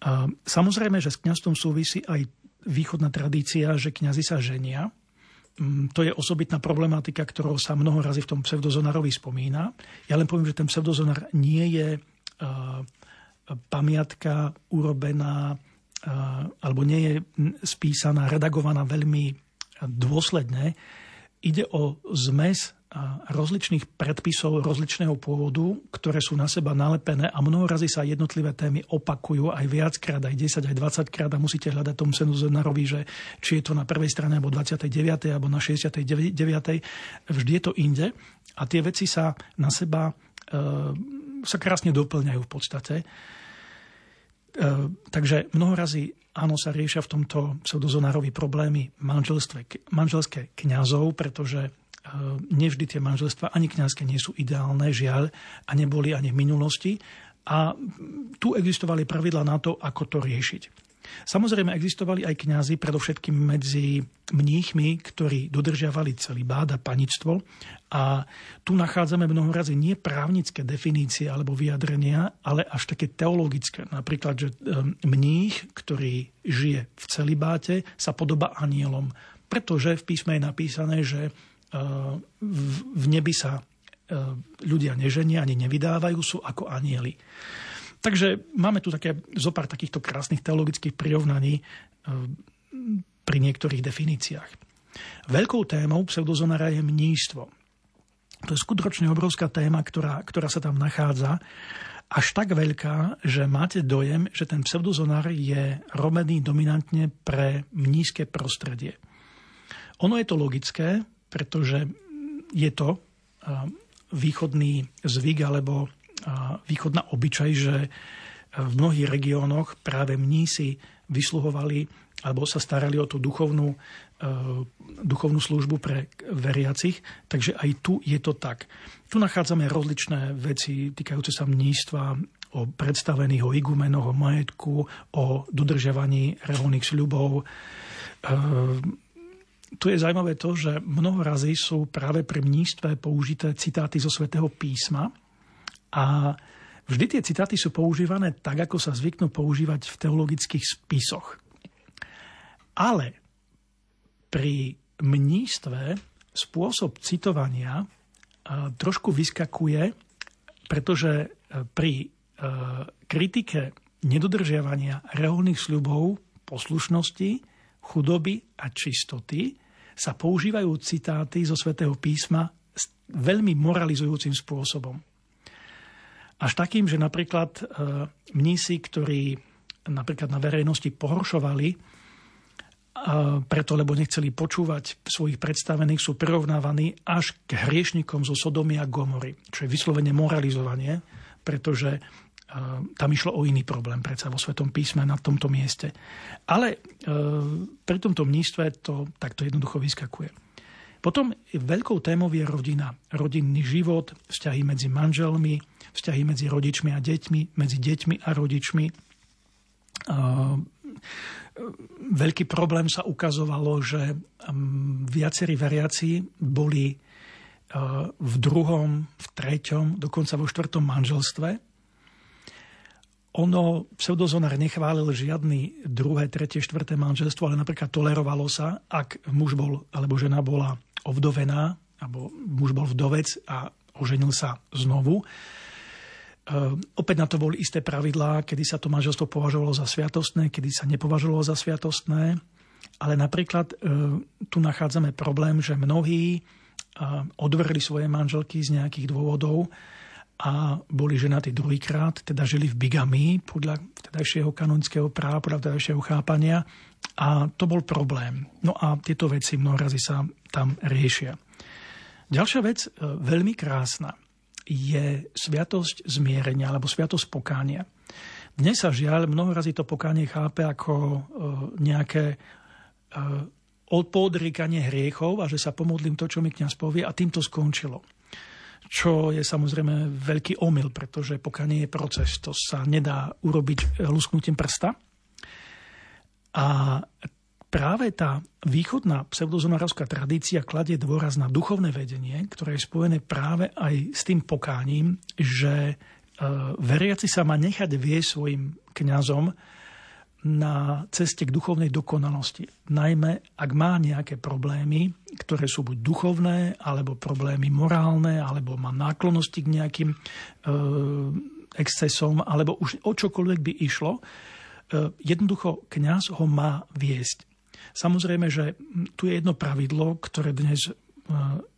A samozrejme, že s kňazstvom súvisí aj východná tradícia, že kňazi sa ženia. Mm, to je osobitná problematika, ktorou sa mnoho razy v tom pseudozonárovi spomína. Ja len poviem, že ten pseudozonár nie je pamiatka urobená alebo nie je spísaná, redagovaná veľmi dôsledne. Ide o zmes rozličných predpisov rozličného pôvodu, ktoré sú na seba nalepené a mnoho razy sa jednotlivé témy opakujú aj viackrát, aj 10, aj 20 krát a musíte hľadať tomu senozenarovi, že či je to na prvej strane, alebo 29. alebo na 69. Vždy je to inde a tie veci sa na seba e, sa krásne doplňajú v podstate. E, takže mnoho razy áno, sa riešia v tomto pseudozonárovi problémy manželské kňazov, pretože Eh, nevždy tie manželstva ani kňazské nie sú ideálne, žiaľ, a neboli ani v minulosti. A tu existovali pravidla na to, ako to riešiť. Samozrejme existovali aj kňazi, predovšetkým medzi mníchmi, ktorí dodržiavali celý bád a panictvo. A tu nachádzame mnoho razy nie právnické definície alebo vyjadrenia, ale až také teologické. Napríklad, že eh, mních, ktorý žije v celibáte, sa podoba anielom. Pretože v písme je napísané, že v nebi sa e, ľudia neženia ani nevydávajú, sú ako anieli. Takže máme tu také zopár takýchto krásnych teologických prirovnaní e, pri niektorých definíciách. Veľkou témou pseudozonára je mníštvo. To je skutočne obrovská téma, ktorá, ktorá sa tam nachádza. Až tak veľká, že máte dojem, že ten pseudozonár je robený dominantne pre nízke prostredie. Ono je to logické, pretože je to východný zvyk alebo východná obyčaj, že v mnohých regiónoch práve mnísi vysluhovali alebo sa starali o tú duchovnú, duchovnú službu pre veriacich, takže aj tu je to tak. Tu nachádzame rozličné veci týkajúce sa mnístva, o predstavených, o igumenoch, o majetku, o dodržiavaní reholných sľubov, tu je zaujímavé to, že mnoho razy sú práve pri mníštve použité citáty zo svätého písma a vždy tie citáty sú používané tak, ako sa zvyknú používať v teologických spisoch. Ale pri mníštve spôsob citovania trošku vyskakuje, pretože pri kritike nedodržiavania reholných sľubov poslušnosti, chudoby a čistoty sa používajú citáty zo svätého písma veľmi moralizujúcim spôsobom. Až takým, že napríklad e, mnísi, ktorí napríklad na verejnosti pohoršovali, e, preto, lebo nechceli počúvať svojich predstavených, sú prirovnávaní až k hriešnikom zo Sodomy a Gomory, čo je vyslovene moralizovanie, pretože tam išlo o iný problém predsa vo Svetom písme na tomto mieste. Ale e, pri tomto mnístve to takto jednoducho vyskakuje. Potom veľkou témou je rodina. Rodinný život, vzťahy medzi manželmi, vzťahy medzi rodičmi a deťmi, medzi deťmi a rodičmi. Veľký problém sa ukazovalo, že viacerí veriaci boli e, v druhom, v treťom, dokonca vo štvrtom manželstve ono, pseudozonár nechválil žiadny druhé, tretie, štvrté manželstvo, ale napríklad tolerovalo sa, ak muž bol alebo žena bola ovdovená, alebo muž bol vdovec a oženil sa znovu. E, opäť na to boli isté pravidlá, kedy sa to manželstvo považovalo za sviatostné, kedy sa nepovažovalo za sviatostné. Ale napríklad e, tu nachádzame problém, že mnohí e, odvrli svoje manželky z nejakých dôvodov, a boli ženatí druhýkrát, teda žili v bigamii podľa vtedajšieho kanonického práva, podľa vtedajšieho chápania a to bol problém. No a tieto veci mnohorazí sa tam riešia. Ďalšia vec, veľmi krásna, je sviatosť zmierenia alebo sviatosť pokánia. Dnes sa žiaľ mnohorazí to pokánie chápe ako e, nejaké e, odpodrikanie hriechov a že sa pomodlím to, čo mi kniaz povie a tým to skončilo. čo je samozrejme veľký omyl, pretože pokiaľ je proces, to sa nedá urobiť lusknutím prsta. A práve tá východná pseudozonarovská tradícia kladie dôraz na duchovné vedenie, ktoré je spojené práve aj s tým pokáním, že e, veriaci sa má nechať vie svojim kňazom na ceste k duchovnej dokonalosti. Najmä, ak má nejaké problémy, ktoré sú buď duchovné, alebo problémy morálne, alebo má náklonosti k nejakým e, excesom, alebo už o čokoľvek by išlo, e, jednoducho kňaz ho má viesť. Samozrejme, že tu je jedno pravidlo, ktoré dnes e,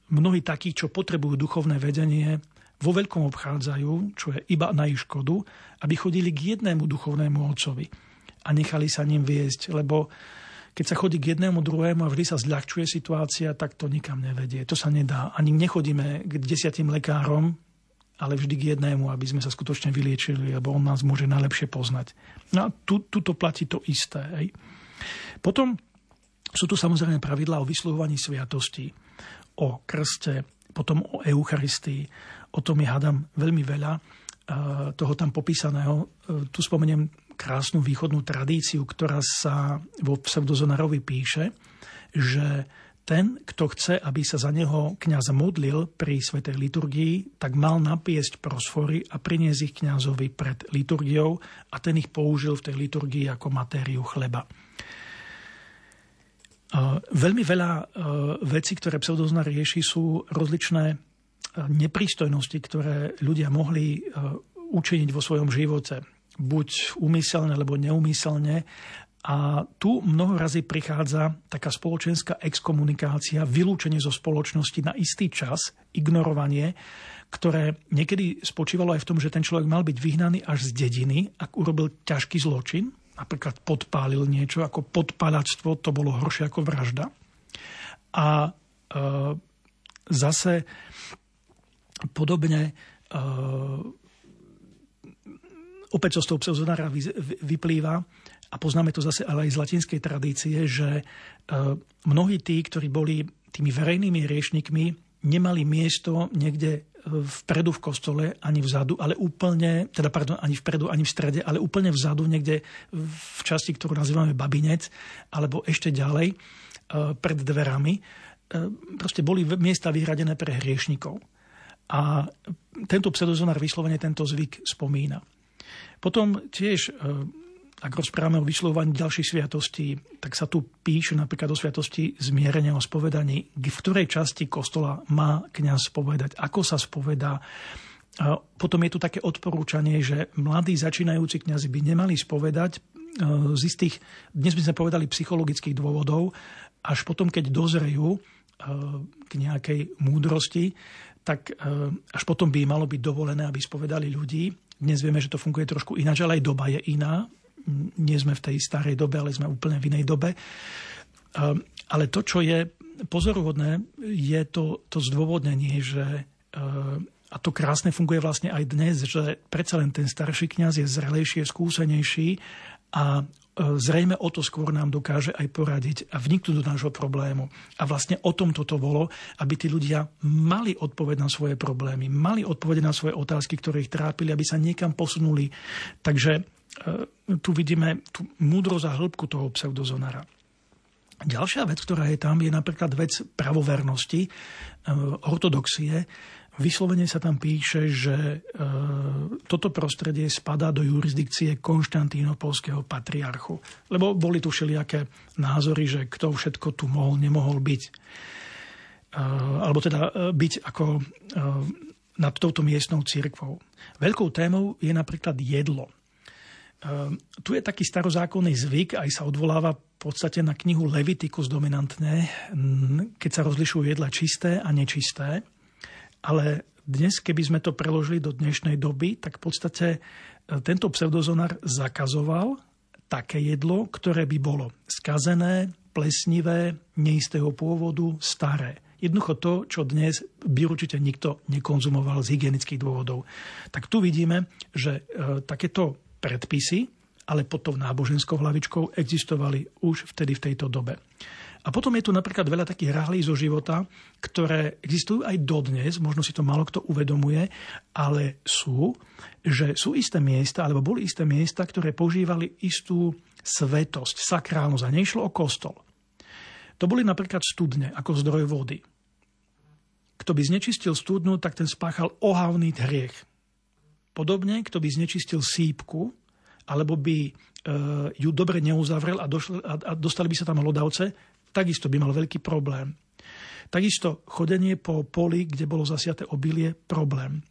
mnohí takí, čo potrebujú duchovné vedenie, vo veľkom obchádzajú, čo je iba na ich škodu, aby chodili k jednému duchovnému otcovi a nechali sa ním viesť, lebo keď sa chodí k jednému, druhému a vždy sa zľahčuje situácia, tak to nikam nevedie. To sa nedá. Ani nechodíme k desiatým lekárom, ale vždy k jednému, aby sme sa skutočne vyliečili, lebo on nás môže najlepšie poznať. No a tu, tuto platí to isté. Hej. Potom sú tu samozrejme pravidlá o vysluhovaní sviatosti, o krste, potom o Eucharistii. O tom je, hádam, veľmi veľa e, toho tam popísaného. E, tu spomeniem krásnu východnú tradíciu, ktorá sa vo pseudozonarovi píše, že ten, kto chce, aby sa za neho kňaz modlil pri svetej liturgii, tak mal napiesť prosfory a priniesť ich kňazovi pred liturgiou a ten ich použil v tej liturgii ako matériu chleba. Veľmi veľa e, vecí, ktoré pseudozna rieši, sú rozličné e, neprístojnosti, ktoré ľudia mohli e, učiniť vo svojom živote. Buď úmyselne, alebo neumyselne. A tu mnoho razy prichádza taká spoločenská exkomunikácia, vylúčenie zo spoločnosti na istý čas, ignorovanie, ktoré niekedy spočívalo aj v tom, že ten človek mal byť vyhnaný až z dediny, ak urobil ťažký zločin, napríklad podpálil niečo, ako podpalačstvo, to bolo horšie ako vražda. A e, zase podobne e, opäť čo z toho pseudonára vyplýva, a poznáme to zase ale aj z latinskej tradície, že e, mnohí tí, ktorí boli tými verejnými riešnikmi, nemali miesto niekde vpredu v kostole, ani vzadu, ale úplne, teda pardon, ani vpredu, ani v strede, ale úplne vzadu, niekde v časti, ktorú nazývame babinec, alebo ešte ďalej, e, pred dverami. E, proste boli miesta vyhradené pre hriešnikov. A tento pseudozonár vyslovene tento zvyk spomína. Potom tiež e, ak rozprávame o vyslovovaní ďalších sviatostí, tak sa tu píše napríklad o sviatosti zmierenia o spovedaní, v ktorej časti kostola má kňaz spovedať, ako sa spovedá. Potom je tu také odporúčanie, že mladí začínajúci kňazi by nemali spovedať e, z istých, dnes by sme povedali, psychologických dôvodov, až potom, keď dozrejú e, k nejakej múdrosti, tak e, až potom by malo byť dovolené, aby spovedali ľudí. Dnes vieme, že to funguje trošku ináč, ale aj doba je iná nie sme v tej starej dobe, ale sme úplne v inej dobe. Ehm, ale to, čo je pozoruhodné, je to, to zdôvodnenie, že ehm, a to krásne funguje vlastne aj dnes, že predsa len ten starší kňaz je zrelejší, je skúsenejší a ehm, zrejme o to skôr nám dokáže aj poradiť a vniknúť do nášho problému. A vlastne o tom toto bolo, aby tí ľudia mali odpoveď na svoje problémy, mali odpoveď na svoje otázky, ktoré ich trápili, aby sa niekam posunuli. Takže E, tu vidíme tú múdrosť a hĺbku toho pseudozonara. Ďalšia vec, ktorá je tam, je napríklad vec pravovernosti, e, ortodoxie. Vyslovene sa tam píše, že e, toto prostredie spadá do jurisdikcie Konštantínopolského patriarchu. Lebo boli tu všelijaké názory, že kto všetko tu mohol, nemohol byť. Alebo teda byť ako nad touto miestnou církvou. Veľkou témou je napríklad jedlo. Ehm, tu je taký starozákonný zvyk, aj sa odvoláva v podstate na knihu Leviticus dominantne, keď sa rozlišujú jedla čisté a nečisté. Ale dnes, keby sme to preložili do dnešnej doby, tak v podstate e, tento pseudozonár zakazoval také jedlo, ktoré by bolo skazené, plesnivé, neistého pôvodu, staré. Jednoducho to, čo dnes by určite nikto nekonzumoval z hygienických dôvodov. Tak tu vidíme, že e, takéto predpisy ale pod tou náboženskou hlavičkou existovali už vtedy v tejto dobe. A potom je tu napríklad veľa takých ráhlí zo života, ktoré existujú aj dodnes, možno si to málo kto uvedomuje, ale sú, že sú isté miesta, alebo boli isté miesta, ktoré používali istú svetosť, sakrálnosť a nešlo o kostol. To boli napríklad studne ako zdroj vody. Kto by znečistil studnu, tak ten spáchal ohavný hriech. Podobne, kto by znečistil sípku, alebo by e, ju dobre neuzavrel a, došli, a, dostali by sa tam hlodavce, takisto by mal veľký problém. Takisto chodenie po poli, kde bolo zasiaté obilie, problém.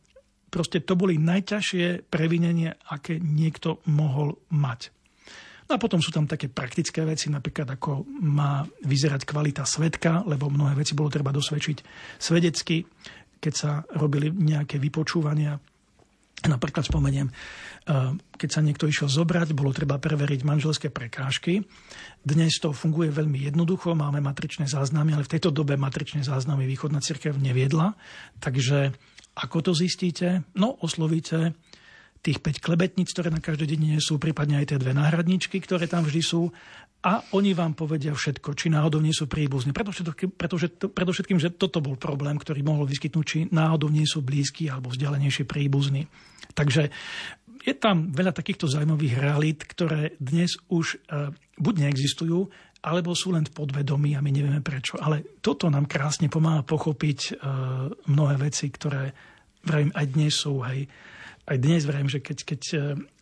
Proste to boli najťažšie previnenie, aké niekto mohol mať. No a potom sú tam také praktické veci, napríklad ako má vyzerať kvalita svetka, lebo mnohé veci bolo treba dosvedčiť svedecky, keď sa robili nejaké vypočúvania Napríklad spomeniem, eh, keď sa niekto išiel zobrať, bolo treba preveriť manželské prekážky. Dnes to funguje veľmi jednoducho, máme matričné záznamy, ale v tejto dobe matričné záznamy východná cirkev neviedla. Takže ako to zistíte? No, oslovíte tých 5 klebetníc, ktoré na každej dedine sú, prípadne aj tie dve náhradničky, ktoré tam vždy sú a oni vám povedia všetko, či náhodou nie sú príbuzní. Predovšetkým, predovšetkým, že toto bol problém, ktorý mohol vyskytnúť, či náhodou nie sú blízki alebo vzdialenejšie príbuzní. Takže je tam veľa takýchto zaujímavých realít, ktoré dnes už e, buď neexistujú, alebo sú len v podvedomí a my nevieme prečo. Ale toto nám krásne pomáha pochopiť e, mnohé veci, ktoré vrajím aj dnes sú, hej, aj dnes vrajím, že keď, keď e,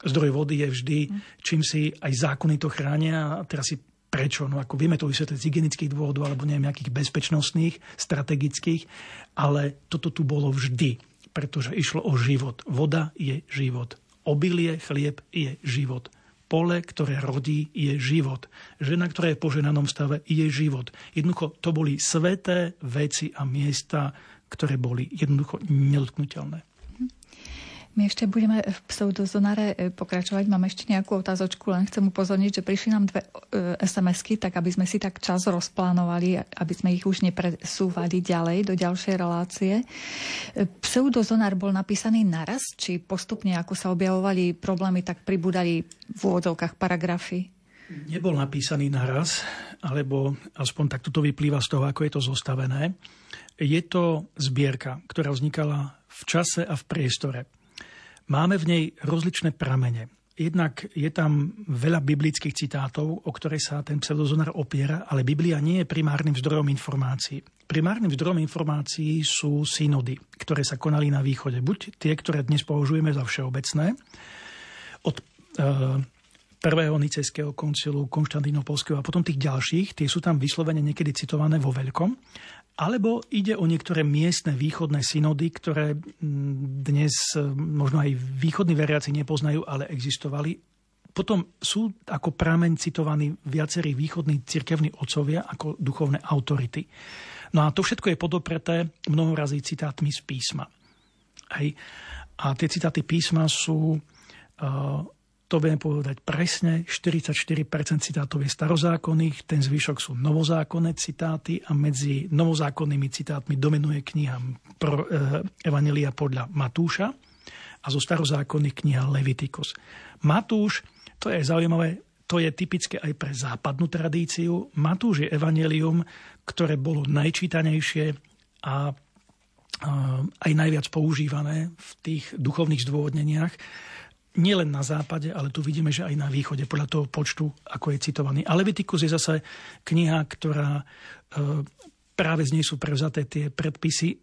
zdroj vody je vždy, čím si aj zákony to chránia a teraz si prečo, no ako vieme to vysvetliť z hygienických dôvodov alebo neviem, nejakých bezpečnostných, strategických, ale toto tu bolo vždy, pretože išlo o život. Voda je život. Obilie, chlieb je život. Pole, ktoré rodí, je život. Žena, ktorá je v poženanom stave, je život. Jednoducho, to boli sveté veci a miesta, ktoré boli jednoducho nedotknutelné. My ešte budeme v pseudozonare e, pokračovať. Mám ešte nejakú otázočku, len chcem upozorniť, že prišli nám dve e, SMS-ky, tak aby sme si tak čas rozplánovali, aby sme ich už nepresúvali ďalej do ďalšej relácie. E, pseudozonár bol napísaný naraz, či postupne, ako sa objavovali problémy, tak pribúdali v úvodzovkách paragrafy? Nebol napísaný naraz, alebo aspoň takto to vyplýva z toho, ako je to zostavené. Je to zbierka, ktorá vznikala v čase a v priestore. Máme v nej rozličné pramene. Jednak je tam veľa biblických citátov, o ktoré sa ten pseudozonár opiera, ale Biblia nie je primárnym zdrojom informácií. Primárnym zdrojom informácií sú synody, ktoré sa konali na východe. Buď tie, ktoré dnes považujeme za všeobecné, od e, prvého nicejského koncilu, Konštantínopolského a potom tých ďalších, tie sú tam vyslovene niekedy citované vo veľkom. Alebo ide o niektoré miestne východné synody, ktoré dnes e, možno aj východní veriaci nepoznajú, ale existovali. Potom sú ako prameň citovaní viacerí východní cirkevní otcovia ako duchovné autority. No a to všetko je podopreté mnohorazí citátmi z písma. Hej. A tie citáty písma sú uh, to viem povedať presne, 44% citátov je starozákonných, ten zvyšok sú novozákonné citáty a medzi novozákonnými citátmi dominuje kniha pro, e, Evangelia podľa Matúša a zo starozákonných kniha Leviticus. Matúš, to je zaujímavé, to je typické aj pre západnú tradíciu. Matúš je evanelium, ktoré bolo najčítanejšie a aj najviac používané v tých duchovných zdôvodneniach nielen na západe, ale tu vidíme, že aj na východe, podľa toho počtu, ako je citovaný. A Leviticus je zase kniha, ktorá e, práve z nej sú prevzaté tie predpisy e,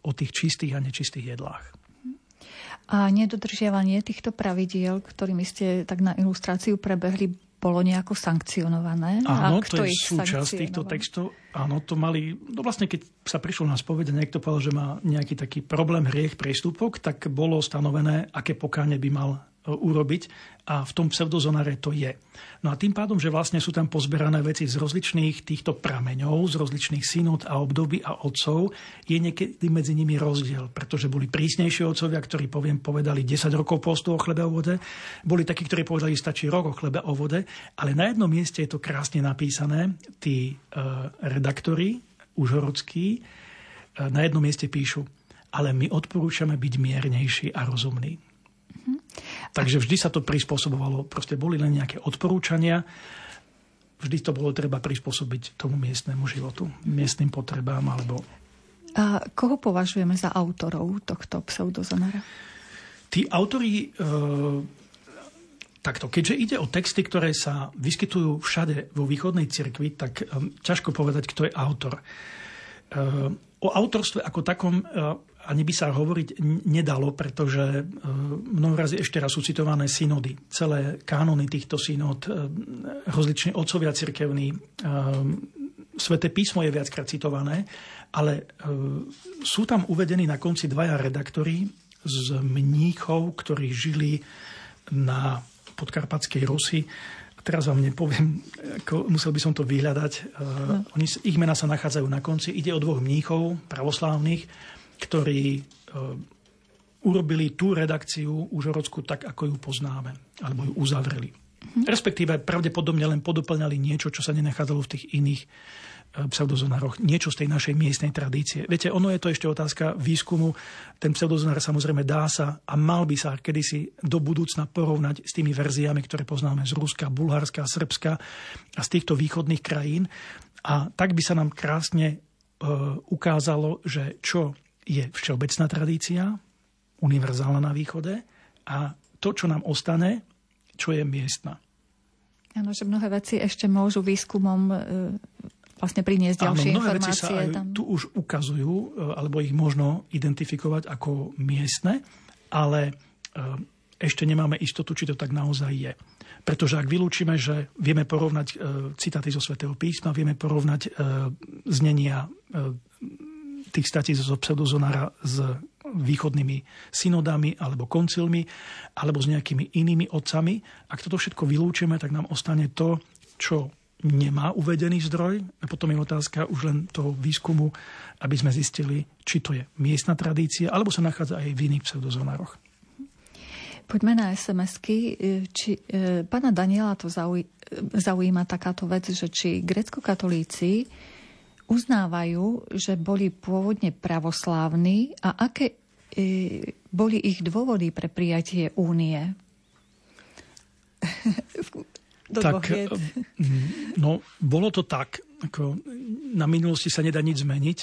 o tých čistých a nečistých jedlách. A nedodržiavanie týchto pravidiel, ktorými ste tak na ilustráciu prebehli, bolo nejako sankcionované? Áno, to je súčasť týchto textov. Áno, to mali... No vlastne, keď sa prišlo na spovede, niekto povedal, že má nejaký taký problém, hriech, priestupok, tak bolo stanovené, aké pokáne by mal urobiť a v tom pseudozonáre to je. No a tým pádom, že vlastne sú tam pozberané veci z rozličných týchto prameňov, z rozličných synod a období a otcov, je niekedy medzi nimi rozdiel, pretože boli prísnejšie otcovia, ktorí poviem, povedali 10 rokov postu o chlebe o vode, boli takí, ktorí povedali, stačí rok o chlebe o vode, ale na jednom mieste je to krásne napísané, tí uh, redaktori užhorodskí uh, na jednom mieste píšu, ale my odporúčame byť miernejší a rozumný. Takže vždy sa to prispôsobovalo. Proste boli len nejaké odporúčania. Vždy to bolo treba prispôsobiť tomu miestnemu životu, miestnym potrebám alebo... A koho považujeme za autorov tohto pseudozonara? Tí autori e, Takto, keďže ide o texty, ktoré sa vyskytujú všade vo východnej cirkvi, tak um, ťažko povedať, kto je autor. Uh, o autorstve ako takom uh, ani by sa hovoriť nedalo, pretože uh, mnoho razy ešte raz sú citované synody. Celé kánony týchto synod, uh, rozlične otcovia cirkevní, uh, Sveté písmo je viackrát citované, ale sú tam uvedení na konci dvaja redaktori z mníchov, ktorí žili na podkarpatskej Rusy. Teraz vám nepoviem, ako, musel by som to vyhľadať. No. Oni, ich mena sa nachádzajú na konci. Ide o dvoch mníchov pravoslávnych, ktorí uh, urobili tú redakciu užhorodsku tak, ako ju poznáme, alebo ju uzavreli. Hm. Respektíve pravdepodobne len podoplňali niečo, čo sa nenachádzalo v tých iných Eh, pseudozonároch niečo z tej našej miestnej tradície. Viete, ono je to ešte otázka výskumu. Ten pseudozonár samozrejme dá sa a mal by sa kedysi do budúcna porovnať s tými verziami, ktoré poznáme z Ruska, Bulharska, Srbska a z týchto východných krajín. A tak by sa nám krásne e, ukázalo, že čo je všeobecná tradícia, univerzálna na východe a to, čo nám ostane, čo je miestna. Áno, že mnohé veci ešte môžu výskumom e, vlastne priniesť ďalšie Áno, mnohé informácie. Veci sa aj tam. tu už ukazujú, e, alebo ich možno identifikovať ako miestne, ale e, ešte nemáme istotu, či to tak naozaj je. Pretože ak vylúčime, že vieme porovnať citáty zo svätého písma, vieme porovnať znenia tých statí zo pseudozonára s východnými synodami alebo koncilmi alebo s nejakými inými otcami. Ak toto všetko vylúčime, tak nám ostane to, čo nemá uvedený zdroj. A potom je otázka už len toho výskumu, aby sme zistili, či to je miestna tradícia, alebo sa nachádza aj v iných pseudozonároch. Poďme na SMS-ky. Či, e, pána Daniela to zauj, zaujíma takáto vec, že či grecko-katolíci uznávajú, že boli pôvodne pravoslávni a aké e, boli ich dôvody pre prijatie únie? do tak, eh, No, bolo to tak. Ako na minulosti sa nedá nič zmeniť.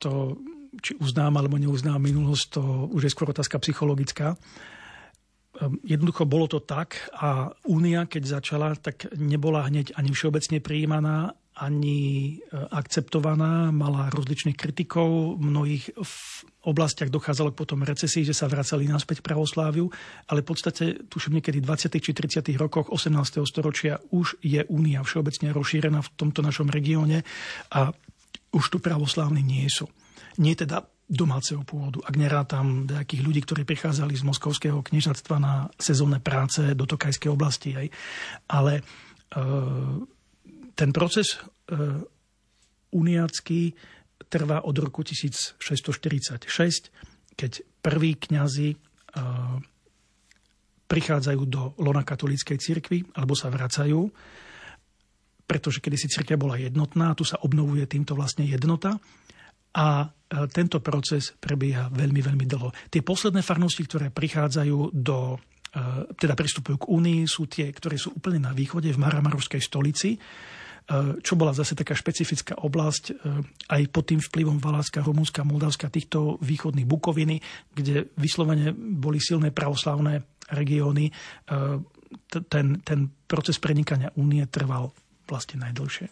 To, či uznám alebo neuznám minulosť, to už je skôr otázka psychologická. Ehm, jednoducho bolo to tak a Únia, keď začala, tak nebola hneď ani všeobecne prijímaná, ani e, akceptovaná, mala rozličných kritikov, v mnohých oblastiach dochádzalo k potom recesii, že sa vracali naspäť pravosláviu, ale v podstate tuším niekedy v 20. či 30. rokoch 18. storočia už je únia všeobecne rozšírená v tomto našom regióne a už tu pravoslávni nie sú. Nie teda domáceho pôvodu. Ak nerátam nejakých ľudí, ktorí prichádzali z moskovského kniežatstva na sezónne práce do Tokajskej oblasti. Aj. Ale e, ten proces e, uniacký trvá od roku 1646, keď prví kňazi e, prichádzajú do lona katolíckej cirkvi alebo sa vracajú, pretože kedysi cirkev bola jednotná, tu sa obnovuje týmto vlastne jednota a e, tento proces prebieha veľmi, veľmi dlho. Tie posledné farnosti, ktoré prichádzajú do teda pristupujú k Únii, sú tie, ktoré sú úplne na východe, v Maramarovskej stolici, čo bola zase taká špecifická oblasť e, aj pod tým vplyvom Valáska, Rumúnska, Moldavska, týchto východných Bukoviny, kde vyslovene boli silné pravoslavné regióny. E, ten, ten proces prenikania únie trval vlastne najdlhšie.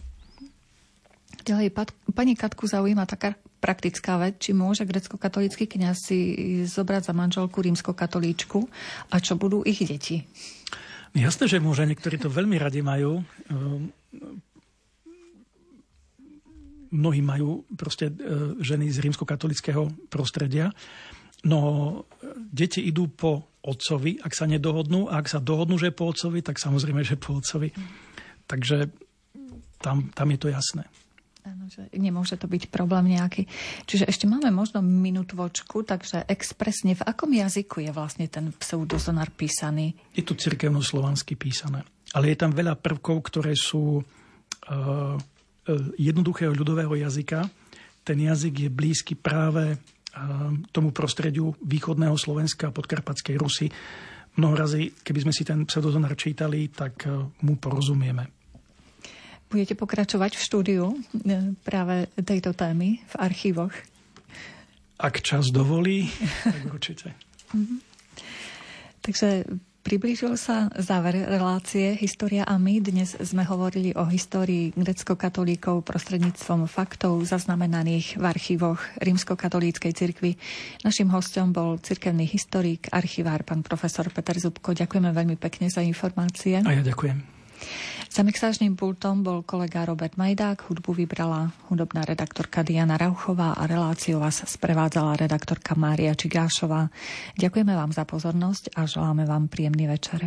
Ďalej, pani Katku zaujíma taká praktická vec, či môže grecko-katolícky kniaz si zobrať za manželku rímsko-katolíčku a čo budú ich deti? Jasné, že môže. Niektorí to veľmi radi majú mnohí majú proste e, ženy z rímskokatolického prostredia. No, deti idú po otcovi, ak sa nedohodnú. A ak sa dohodnú, že po otcovi, tak samozrejme, že po otcovi. Takže tam, tam je to jasné. Áno, že nemôže to byť problém nejaký. Čiže ešte máme možno minútvočku, takže expresne v akom jazyku je vlastne ten pseudozonár písaný? Je to cirkevno-slovansky písané. Ale je tam veľa prvkov, ktoré sú uh, jednoduchého ľudového jazyka. Ten jazyk je blízky práve e, tomu prostrediu východného Slovenska a podkarpatskej Rusy. mnoho razy, keby sme si ten pseudozonár čítali, tak e, mu porozumieme. Budete pokračovať v štúdiu práve tejto témy v archívoch? Ak čas dovolí, tak určite. Mhm. Takže Priblížil sa záver relácie História a my. Dnes sme hovorili o histórii grecko-katolíkov prostredníctvom faktov zaznamenaných v archívoch rímsko-katolíckej cirkvi. Našim hostom bol cirkevný historik, archivár, pán profesor Peter Zubko. Ďakujeme veľmi pekne za informácie. A ja ďakujem. Za mixážnym pultom bol kolega Robert Majdák, hudbu vybrala hudobná redaktorka Diana Rauchová a reláciu vás sprevádzala redaktorka Mária Čigášová. Ďakujeme vám za pozornosť a želáme vám príjemný večer.